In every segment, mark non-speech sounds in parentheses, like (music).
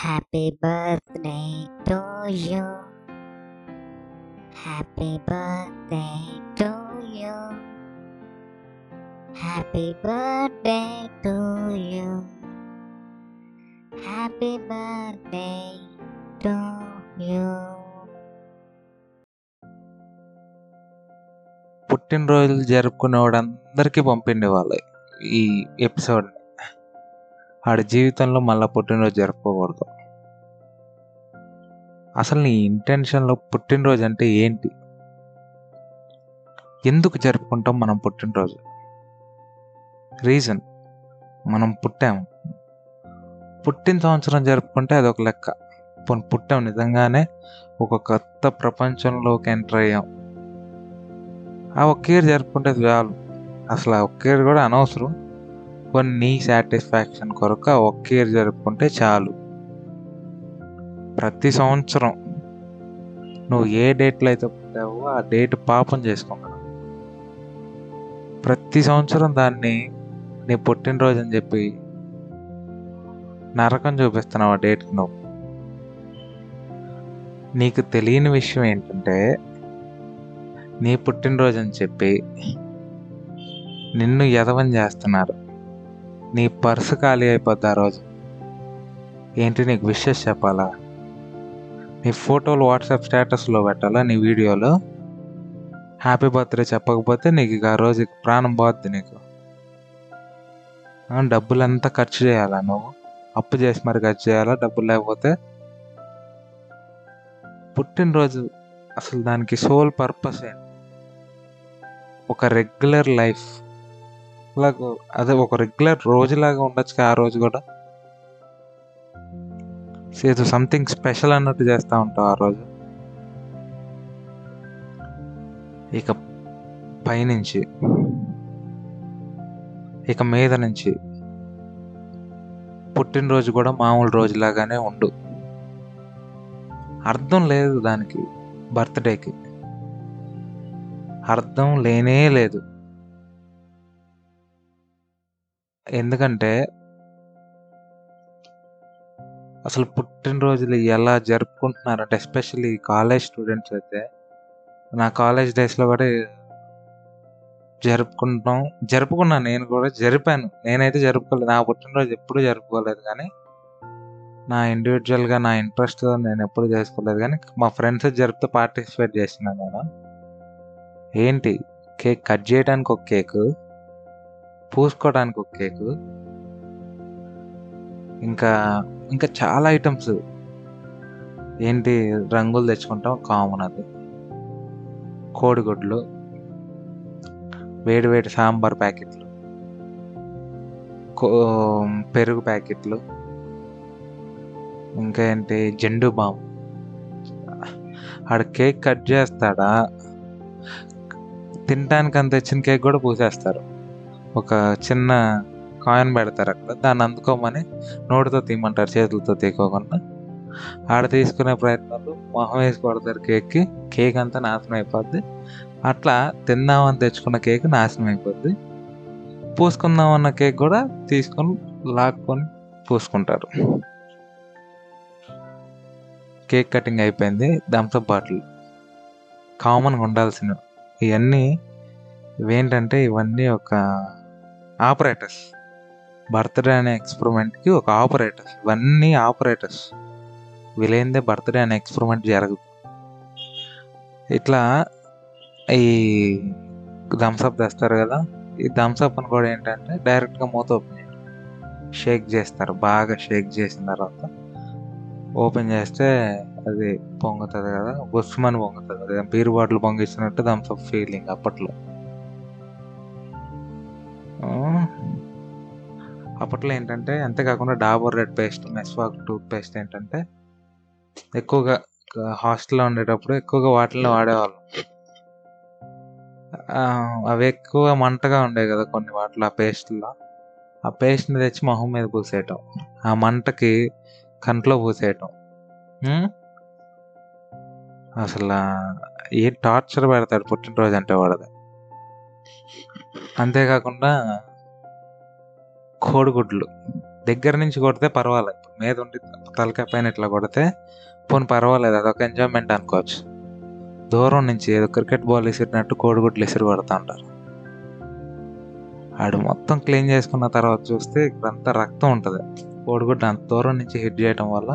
Happy birthday to you. Happy birthday to you. Happy birthday to you. Happy birthday to you. పుట్టినరోజులు జరుపుకునేవాడందరికీ పంపిండే వాళ్ళు ఈ episode ఆడి జీవితంలో మళ్ళీ పుట్టినరోజు జరుపుకోకూడదు అసలు నీ ఇంటెన్షన్లో పుట్టినరోజు అంటే ఏంటి? ఎందుకు జరుపుకుంటాం మనం పుట్టినరోజు? రీజన్ మనం పుట్టాము పుట్టిన సంవత్సరం జరుపుకుంటే అదొక లెక్క. పోనీ పుట్టాం నిజంగానే ఒక కొత్త ప్రపంచంలోకి ఎంటర్ అయ్యాం. ఆ ఒక్క ఇయర్ జరుపుకుంటే చాలు. అసలు ఆ ఒక్క ఇయర్ కూడా అనవసరం. నీ సాటిస్ఫాక్షన్ కొరకు ఒక్క ఇయర్ జరుపుకుంటే చాలు. ప్రతి సంవత్సరం నువ్వు ఏ డేట్లో అయితే పుట్టావో ఆ డేట్ పాపం చేసుకున్నావు ప్రతి సంవత్సరం దాన్ని నీ పుట్టినరోజు అని చెప్పి నరకం చూపిస్తున్నావు ఆ డేట్కి నువ్వు. నీకు తెలియని విషయం ఏంటంటే నీ పుట్టినరోజు అని చెప్పి నిన్ను ఎదవని చేస్తున్నారు. నీ పర్సు ఖాళీ అయిపోద్ది ఆ రోజు. ఏంటి నీకు విషెస్ చెప్పాలా? నీ ఫోటోలు వాట్సాప్ స్టేటస్లో పెట్టాలా? నీ వీడియోలో? హ్యాపీ బర్త్డే చెప్పకపోతే నీకు ఇక ఆ రోజు ప్రాణం పోద్ది నీకు. డబ్బులంతా డబ్బులు అంతా ఖర్చు చేయాలా నువ్వు? అప్పు చేసి మరి ఖర్చు చేయాలా? డబ్బులు లేకపోతే? పుట్టినరోజు అసలు దానికి సోల్ పర్పస్ ఏంటి? ఒక రెగ్యులర్ లైఫ్ లాగా అదే ఒక రెగ్యులర్ రోజులాగా ఉండొచ్చు ఆ రోజు కూడా. ఏదో సంథింగ్ స్పెషల్ అన్నట్టు చేస్తూ ఉంటావు ఆ రోజు. ఇక పైనుంచి ఇక మీద నుంచి పుట్టినరోజు కూడా మామూలు రోజులాగానే ఉండు. అర్థం లేదు దానికి బర్త్డేకి అర్థం లేనే లేదు. ఎందుకంటే అసలు పుట్టినరోజులు ఎలా జరుపుకుంటున్నారంటే ఎస్పెషల్లీ కాలేజ్ స్టూడెంట్స్ అయితే నా కాలేజ్ డేస్లో కూడా జరుపుకుంటాం జరుపుకున్నాను నేను కూడా జరిపాను. నేనైతే జరుపుకోలేదు. నా పుట్టినరోజు ఎప్పుడూ జరుపుకోలేదు కానీ నా ఇండివిజువల్గా నా ఇంట్రెస్ట్ నేను ఎప్పుడు చేసుకోలేదు కానీ మా ఫ్రెండ్స్ జరిపితే పార్టిసిపేట్ చేసినాను నేను. ఏంటి? కేక్ కట్ చేయడానికి ఒక కేకు పూసుకోవడానికి ఒక కేకు. ఇంకా ఇంకా చాలా ఐటమ్స్. ఏంటి రంగులు తెచ్చుకుంటాం కామన్ అది. కోడిగుడ్లు. వేడి వేడి సాంబార్ ప్యాకెట్లు. కో- పెరుగు ప్యాకెట్లు. ఇంకా ఏంటి జెండు బామ్. ఆడ కేక్ కట్ చేస్తాడా? తినడానికి అంత తెచ్చిన కేక్ కూడా పూసేస్తారు. ఒక చిన్న కాయిన్ పెడతారు అక్కడ. దాన్ని అందుకోమని నోటితో తీయమంటారు చేతులతో తీయకోకుండా. ఆడ తీసుకునే ప్రయత్నాలు మొహం వేసి కొడతారు కేక్కి. కేక్ అంతా నాశనం అయిపోద్ది. అట్లా తిందామని తెచ్చుకున్న కేక్ నాశనం అయిపోద్ది. పూసుకుందామన్న కేక్ కూడా తీసుకొని లాక్కొని పూసుకుంటారు. కేక్ కటింగ్ అయిపోయింది. Thums Up bottle. కామన్గా ఉండాల్సినవి ఇవన్నీ ఇవేంటంటే ఇవన్నీ ఒక ఆపరేటర్స్. బర్త్డే అనే ఎక్స్పెరిమెంట్కి ఒక ఆపరేటర్స్. ఇవన్నీ ఆపరేటర్స్. వీలైందే బర్త్డే అనే ఎక్స్పెరిమెంట్ జరగదు ఇట్లా ఈ థమ్స్అప్ తెస్తారు కదా? ఈ థమ్స్అప్ అని కూడా ఏంటంటే డైరెక్ట్గా మూత ఓపెన్ షేక్ చేస్తారు. బాగా షేక్ చేసిన తర్వాత ఓపెన్ చేస్తే అది పొంగుతుంది కదా? బుస్మని పొంగుతుంది బీర్ బాటిల్ పొంగిస్తున్నట్టు థమ్స్అప్ ఫీలింగ్ అప్పట్లో. అప్పట్లో ఏంటంటే అంతేకాకుండా Dabur red paste Meswak tooth paste ఏంటంటే ఎక్కువగా హాస్టల్లో ఉండేటప్పుడు ఎక్కువగా వాటిని వాడేవాళ్ళం. ఆ, అవి ఎక్కువ మంటగా ఉండేవి కదా కొన్ని వాటిలో ఆ పేస్ట్లో. ఆ పేస్ట్ని తెచ్చి మొహం మీద పూసేయటం. ఆ మంటకి కంట్లో పూసేయటం? అసలు ఏ టార్చర్ పెడతాడు పుట్టినరోజు అంటే వాడది. అంతేకాకుండా కోడిగుడ్లు. దగ్గర నుంచి కొడితే పర్వాలేదు. మీద ఉండి తలకాయ పైన ఇట్లా కొడితే పోనీ పర్వాలేదు అదొక ఎంజాయ్మెంట్ అనుకోవచ్చు. దూరం నుంచి ఏదో క్రికెట్ బాల్ విసిరినట్టు కోడిగుడ్లు విసిరి కొడతా ఉంటారు. ఆడు మొత్తం క్లీన్ చేసుకున్న తర్వాత చూస్తే ఇక్కడంతా రక్తం ఉంటుంది. కోడిగుడ్డు అంత దూరం నుంచి హిట్ చేయటం వల్ల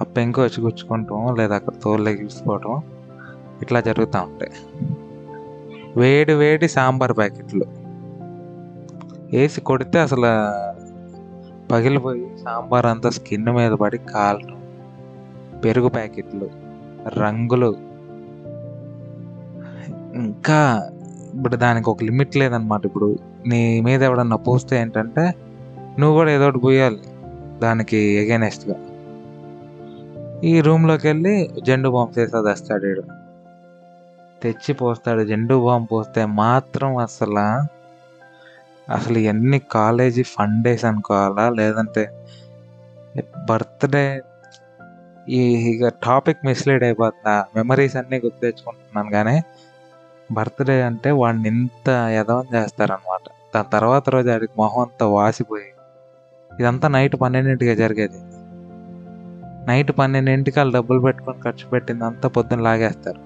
ఆ పెంకు వచ్చి గుచ్చుకుంటాం లేదా అక్కడ తోలు ఎగిరిసిపోవటం ఇట్లా జరుగుతూ ఉంటాయి. వేడి వేడి సాంబార్ ప్యాకెట్లు. వేసి కొడితే అసలు పగిలిపోయి సాంబార్ అంతా స్కిన్ మీద పడి కాలు పెరుగు ప్యాకెట్లు రంగులు. ఇంకా ఇప్పుడు దానికి ఒక లిమిట్ లేదనమాట ఇప్పుడు నీ మీద ఎవడన్నా పోస్తే ఏంటంటే నువ్వు కూడా ఏదో ఒకటి పోయాలి దానికి ఎగెనెస్ట్గా ఈ రూమ్లోకి వెళ్ళి జెండు బాంబు చేసేది వస్తాడు తెచ్చి పోస్తాడు జెండు బాంబు పోస్తే మాత్రం అసలు అసలు ఎన్ని కాలేజీ ఫండేస్ డేస్ అనుకోవాలా? లేదంటే బర్త్డే ఈ ఇక టాపిక్ మిస్లీడ్ అయిపోతుందా? మెమరీస్ అన్నీ గుర్తు తెచ్చుకుంటున్నాను కానీ బర్త్డే అంటే వాడిని ఇంత యదవం చేస్తారనమాట దాని తర్వాత రోజు ఆడికి మొహం అంతా వాసిపోయి ఇదంతా నైట్ పన్నెండింటిగా జరిగేది. నైట్ పన్నెండింటికి వాళ్ళు డబ్బులు పెట్టుకొని ఖర్చు పెట్టింది అంతా పొద్దున్న లాగేస్తారు.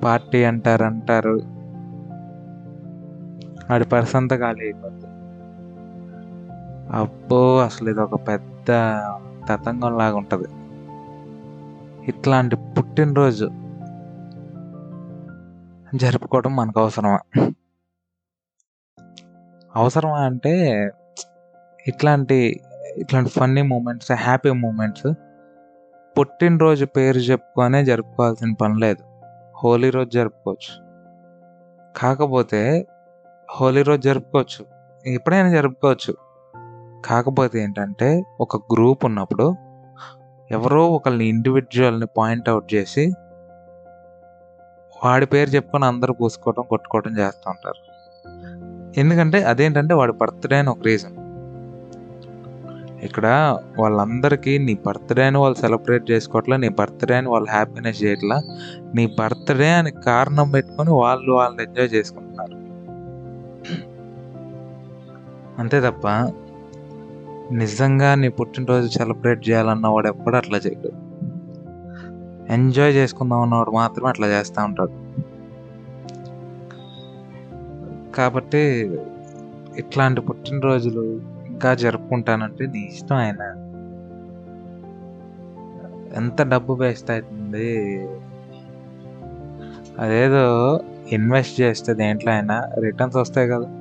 పార్టీ అంటారు అంటారు ఆడి పర్స్ అంతా ఖాళీ అయిపోతుంది అబ్బో అసలు ఇది ఒక పెద్ద తతంగం లాగా ఉంటుంది. ఇట్లాంటి పుట్టినరోజు జరుపుకోవడం మనకు అవసరమా? అవసరమా అంటే ఇట్లాంటి ఇట్లాంటి ఫన్నీ మూమెంట్స్ హ్యాపీ మూమెంట్స్ పుట్టినరోజు పేరు చెప్పుకొనే జరుపుకోవాల్సిన పని లేదు. హోలీ రోజు జరుపుకోవచ్చు. కాకపోతే హోలీ రోజు జరుపుకోవచ్చు. ఎప్పుడైనా జరుపుకోవచ్చు. కాకపోతే ఏంటంటే ఒక గ్రూప్ ఉన్నప్పుడు ఎవరో ఒకరిని ఇండివిజువల్ని పాయింట్అవుట్ చేసి వాడి పేరు చెప్పుకొని అందరూ పూసుకోవడం కొట్టుకోవడం చేస్తూ ఉంటారు. ఎందుకంటే అదేంటంటే వాడి బర్త్డే అని ఒక రీజన్ ఇక్కడ వాళ్ళందరికీ నీ బర్త్డే అని వాళ్ళు సెలబ్రేట్ చేసుకోవట్లా నీ బర్త్డే అని వాళ్ళు హ్యాపీనెస్ చేయట్లా నీ బర్త్డే అని కారణం పెట్టుకొని వాళ్ళు వాళ్ళని ఎంజాయ్ చేసుకుంటున్నారు. అంతే తప్ప నిజంగా నీ పుట్టినరోజు సెలబ్రేట్ చేయాలన్న వాడు ఎప్పుడు అట్లా చేయడు. ఎంజాయ్ చేసుకుందాం అన్నవాడు మాత్రమే అట్లా చేస్తూ ఉంటాడు. కాబట్టి ఇట్లాంటి పుట్టినరోజులు ఇంకా జరుపుకుంటానంటే నీ ఇష్టం ఆయన. ఎంత డబ్బు వేస్ట్ అవుతుంది? అదేదో ఇన్వెస్ట్ చేస్తే దేంట్లో అయినా రిటర్న్స్ వస్తాయి కదా.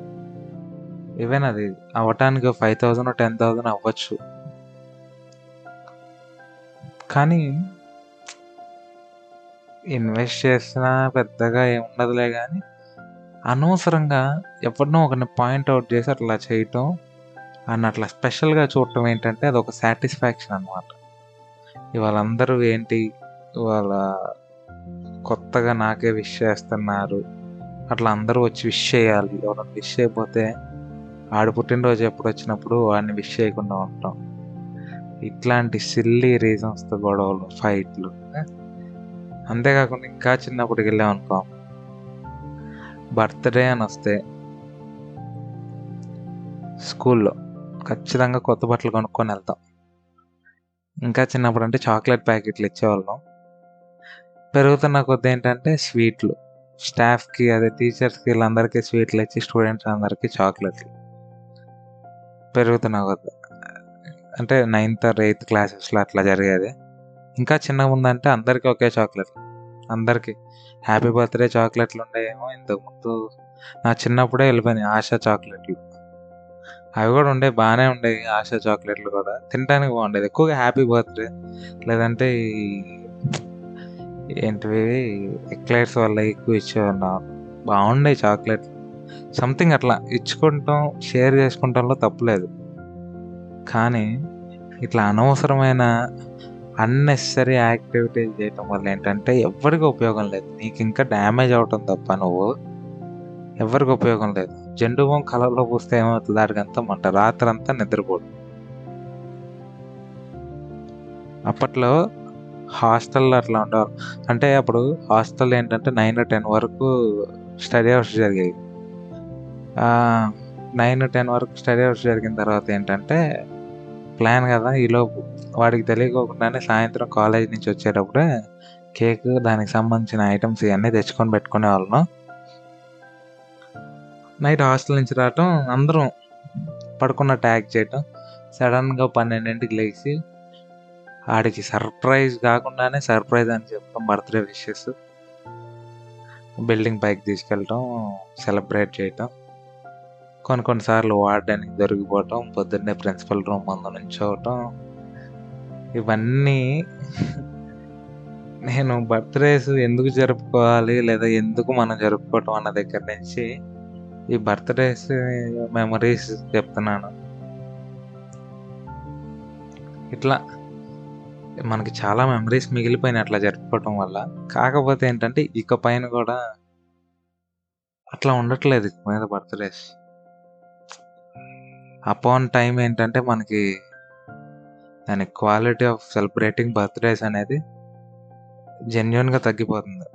ఈవెన్ అది అవ్వటానికి ఫైవ్ థౌజండ్ టెన్ థౌజండ్ అవ్వచ్చు. కానీ ఇన్వెస్ట్ చేసినా పెద్దగా ఏముండదులే కానీ అనవసరంగా ఎవరినో ఒకరిని పాయింట్అవుట్ చేసి అట్లా చేయటం అని అట్లా స్పెషల్గా చూడటం ఏంటంటే అది ఒక సాటిస్ఫాక్షన్ అనమాట ఇవాళ అందరూ ఏంటి? ఇవాళ కొత్తగా నాకే విష్ చేస్తున్నారు. అట్లా అందరూ వచ్చి విష్ చేయాలి. ఎవరైనా విష్ చేయకపోతే ఆడు పుట్టినరోజు ఎప్పుడు వచ్చినప్పుడు వాడిని విష్ చేయకుండా ఉంటాం. ఇట్లాంటి సిల్లీ రీజన్స్తో గొడవలు ఫైట్లు అంతేకాకుండా ఇంకా చిన్నప్పటికి వెళ్ళాం అనుకో బర్త్డే అని వస్తే స్కూల్లో ఖచ్చితంగా కొత్త బట్టలు కొనుక్కొని వెళ్తాం. ఇంకా చిన్నప్పుడు అంటే చాక్లెట్ ప్యాకెట్లు ఇచ్చేవాళ్ళం. పెరుగుతున్న కొద్ది ఏంటంటే స్వీట్లు. స్టాఫ్కి అదే టీచర్స్కి వీళ్ళందరికీ స్వీట్లు ఇచ్చి స్టూడెంట్స్ అందరికీ చాక్లెట్లు. పెరుగుతున్న కొద్ది అంటే నైన్త్ ఆర్ ఎయిత్ క్లాసెస్లో అట్లా జరిగేది. ఇంకా చిన్నగా ఉందంటే అందరికీ ఒకే చాక్లెట్ అందరికీ. హ్యాపీ బర్త్డే చాక్లెట్లు ఉండేవేమో ఇంతకుముందు నా చిన్నప్పుడే వెళ్ళిపోయినాయి ఆశా చాక్లెట్లు అవి కూడా ఉండే బాగానే ఉండేవి ఆశా చాక్లెట్లు కూడా. తినడానికి బాగుండేది. ఎక్కువగా హ్యాపీ బర్త్డే లేదంటే ఈ ఏంటివి ఎక్లైట్స్ వల్ల ఎక్కువ ఇచ్చేవాళ్ళు. బాగుండే చాక్లెట్లు సంథింగ్ అట్లా ఇచ్చుకుంటాం షేర్ చేసుకుంటాంలో తప్పులేదు. కానీ ఇట్లా అనవసరమైన అన్నెసరీ యాక్టివిటీస్ చేయటం వల్ల ఏంటంటే ఎవరికి ఉపయోగం లేదు. నీకు ఇంకా డ్యామేజ్ అవటం తప్ప నువ్వు ఎవరికి ఉపయోగం లేదు. జెండు బాం కలర్లో పూస్తే ఏమవుతుంది? అడిగంతా మంట. రాత్రి అంతా నిద్రపోడు. అప్పట్లో హాస్టల్లో అట్లా ఉండేవారు. అంటే అప్పుడు హాస్టల్ ఏంటంటే నైన్ టెన్ వరకు స్టడీ అవర్స్ జరిగేవి. నైన్ టెన్ వరకు స్టడీ అవర్స్ జరిగిన తర్వాత ఏంటంటే ప్లాన్ కదా ఈలోపు వాడికి తెలియకోకుండానే సాయంత్రం కాలేజ్ నుంచి వచ్చేటప్పుడే కేక్ దానికి సంబంధించిన ఐటమ్స్ ఇవన్నీ తెచ్చుకొని పెట్టుకునే వాళ్ళం. నైట్ హాస్టల్ నుంచి రావటం అందరం పడుకున్న ట్యాగ్ చేయటం సడన్గా పన్నెండింటికి లేచి ఆడికి సర్ప్రైజ్ కాకుండానే సర్ప్రైజ్ అని చెప్పడం బర్త్డే విషెస్ బిల్డింగ్ పైకి తీసుకెళ్ళటం సెలబ్రేట్ చేయటం. కొన్ని కొన్నిసార్లు వాడడానికి దొరికిపోవటం పొద్దున్నే ప్రిన్సిపల్ రూమ్ ముందు నుంచోవటం ఇవన్నీ (laughs) నేను బర్త్డేస్ ఎందుకు జరుపుకోవాలి లేదా ఎందుకు మనం జరుపుకోవటం అన్న దగ్గర నుంచి ఈ బర్త్డేస్ మెమరీస్ చెప్తున్నాను. ఇట్లా మనకి చాలా మెమరీస్ మిగిలిపోయినాయి అట్లా జరుపుకోవటం వల్ల. కాకపోతే ఏంటంటే ఇక పైన కూడా అట్లా ఉండట్లేదు ఇక మీద బర్త్డేస్. అపాన్ టైం ఏంటంటే మనకి దాని క్వాలిటీ ఆఫ్ సెలబ్రేటింగ్ బర్త్డేస్ అనేది జెన్యున్గా తగ్గిపోతుంది.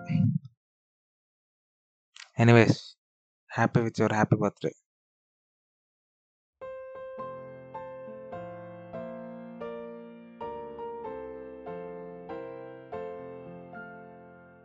Anyways happy with your happy birthday